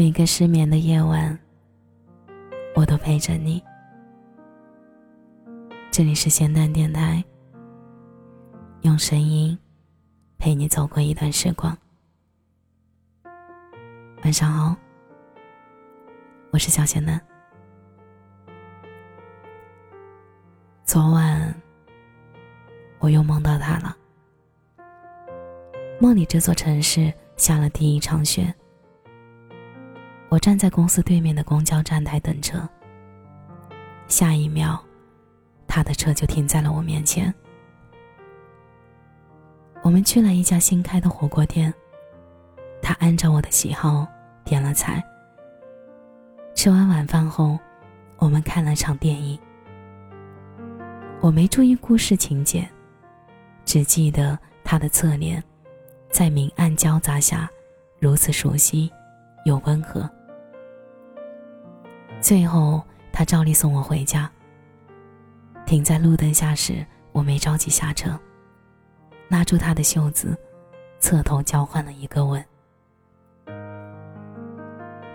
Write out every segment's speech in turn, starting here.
每个失眠的夜晚，我都陪着你。这里是咸蛋电台，用声音陪你走过一段时光。晚上好，我是小咸蛋。昨晚我又梦到他了，梦里这座城市下了第一场雪。我站在公司对面的公交站台等车，下一秒，他的车就停在了我面前。我们去了一家新开的火锅店，他按照我的喜好点了菜。吃完晚饭后，我们看了场电影。我没注意故事情节，只记得他的侧脸，在明暗交杂下，如此熟悉又温和。最后，他照例送我回家。停在路灯下时，我没着急下车，拉住他的袖子，侧头交换了一个吻。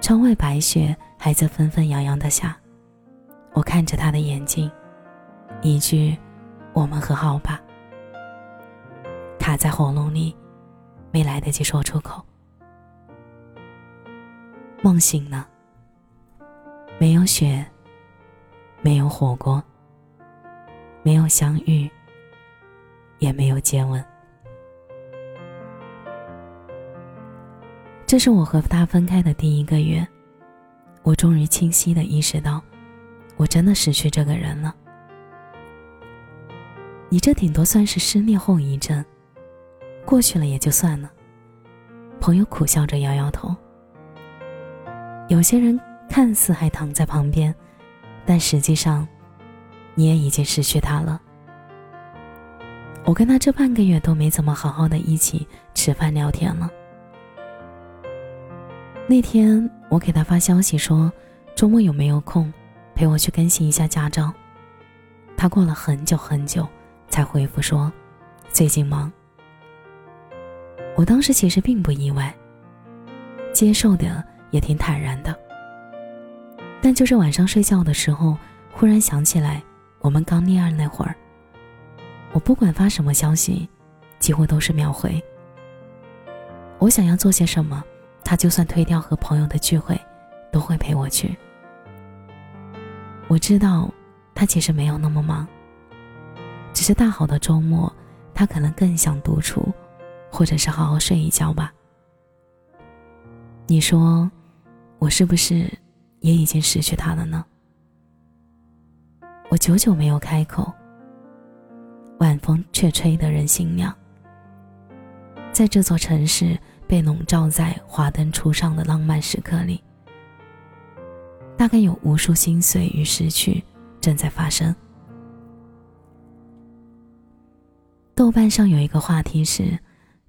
窗外白雪还在纷纷扬扬的下，我看着他的眼睛，一句“我们和好吧”卡在喉咙里，没来得及说出口。梦醒了。没有雪，没有火锅，没有相遇，也没有接吻。这是我和他分开的第一个月，我终于清晰的意识到，我真的失去这个人了。你这顶多算是失恋后遗症，过去了也就算了。朋友苦笑着摇摇头。有些人。看似还躺在旁边，但实际上，你也已经失去他了。我跟他这半个月都没怎么好好的一起吃饭聊天了。那天我给他发消息说，周末有没有空，陪我去更新一下驾照。他过了很久很久，才回复说，最近忙。我当时其实并不意外，接受的也挺坦然的。但就是晚上睡觉的时候，忽然想起来我们刚恋爱那会儿。我不管发什么消息，几乎都是秒回。我想要做些什么，他就算推掉和朋友的聚会，都会陪我去。我知道，他其实没有那么忙，只是大好的周末，他可能更想独处，或者是好好睡一觉吧。你说，我是不是？也已经失去他了呢。我久久没有开口，晚风却吹得人心凉。在这座城市被笼罩在华灯初上的浪漫时刻里，大概有无数心碎与失去正在发生。豆瓣上有一个话题是：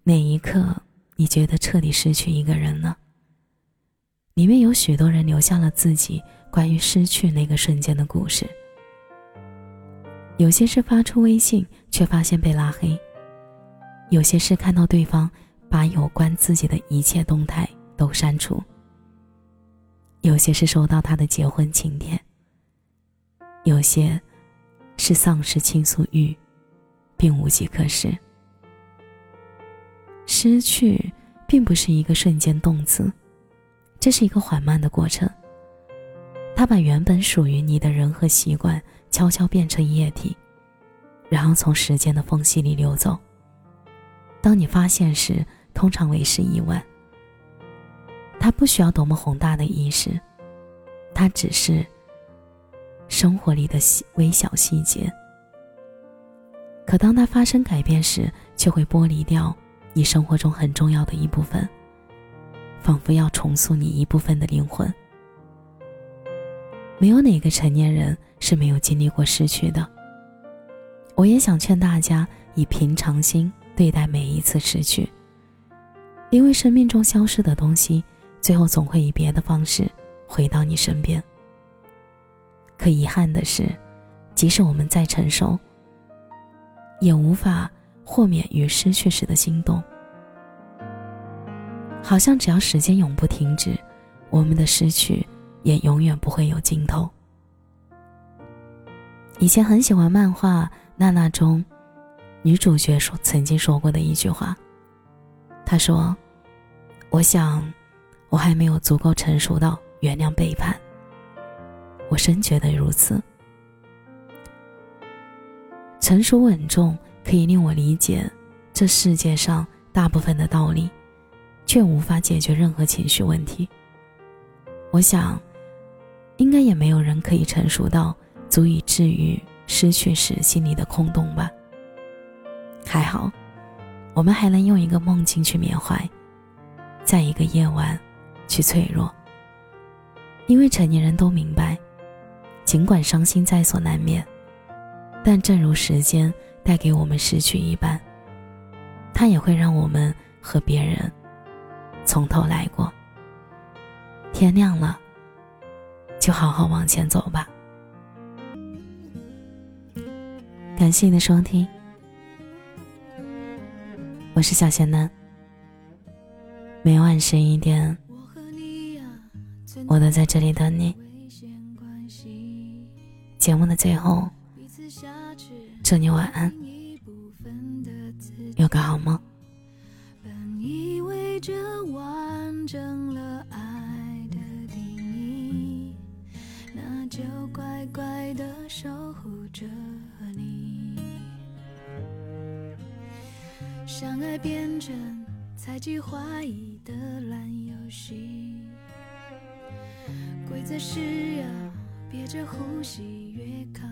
哪一刻你觉得彻底失去一个人了？里面有许多人留下了自己关于失去那个瞬间的故事。有些是发出微信却发现被拉黑，有些是看到对方把有关自己的一切动态都删除，有些是收到他的结婚请帖，有些是丧失倾诉欲，并无计可施。失去并不是一个瞬间动词。这是一个缓慢的过程。他把原本属于你的人和习惯悄悄变成液体，然后从时间的缝隙里流走。当你发现时，通常为时已晚。它不需要多么宏大的意识，它只是生活里的细微小细节。可当它发生改变时，却会剥离掉你生活中很重要的一部分。仿佛要重塑你一部分的灵魂。没有哪个成年人是没有经历过失去的。我也想劝大家以平常心对待每一次失去，因为生命中消失的东西，最后总会以别的方式回到你身边。可遗憾的是，即使我们再成熟，也无法豁免于失去时的心动。好像只要时间永不停止，我们的失去也永远不会有尽头。以前很喜欢漫画《娜娜》中女主角说曾经说过的一句话，她说：“我想，我还没有足够成熟到原谅背叛。”我深觉得如此。成熟稳重可以令我理解这世界上大部分的道理，却无法解决任何情绪问题。我想，应该也没有人可以成熟到。足以治愈失去时心里的空洞吧。还好，我们还能用一个梦境去缅怀，在一个夜晚去脆弱。因为成年人都明白，尽管伤心在所难免，但正如时间带给我们失去一般，它也会让我们和别人从头来过。天亮了，就好好往前走吧。感谢你的收听，我是小贤男。每晚十一点，我都在这里等你。节目的最后，祝你晚安，有个好梦。变成猜忌怀疑的烂游戏，规则是要憋着呼吸越靠